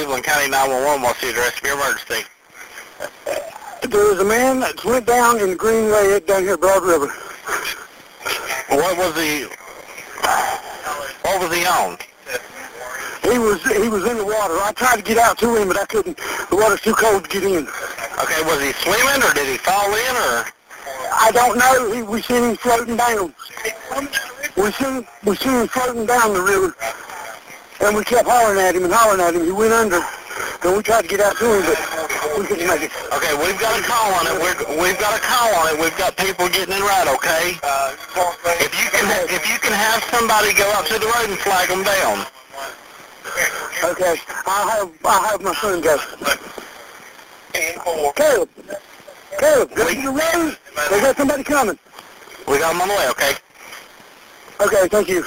Cleveland County 911, what's the address of your emergency? There was a man that went down in the Greenway down here Broad River. What was he, what was he on? He was he was in the water. I tried to get out to him, but I couldn't. The water's too cold to get in. Okay, was he swimming or did he fall in or? I don't know. He, we seen him floating down. We seen we seen him floating down the river, and we kept hollering at him and hollering at him. He went under, and we tried to get out to him, but we couldn't make it. Okay, we've got a call on it. We're, we've got a call on it. We've got people getting in right, okay? If you can if you can have somebody go up to the road and flag them down. Okay, I'll have I'll have my son go. Caleb, Caleb, go to the road. They got somebody coming. We got them on the way, okay? Okay, thank you.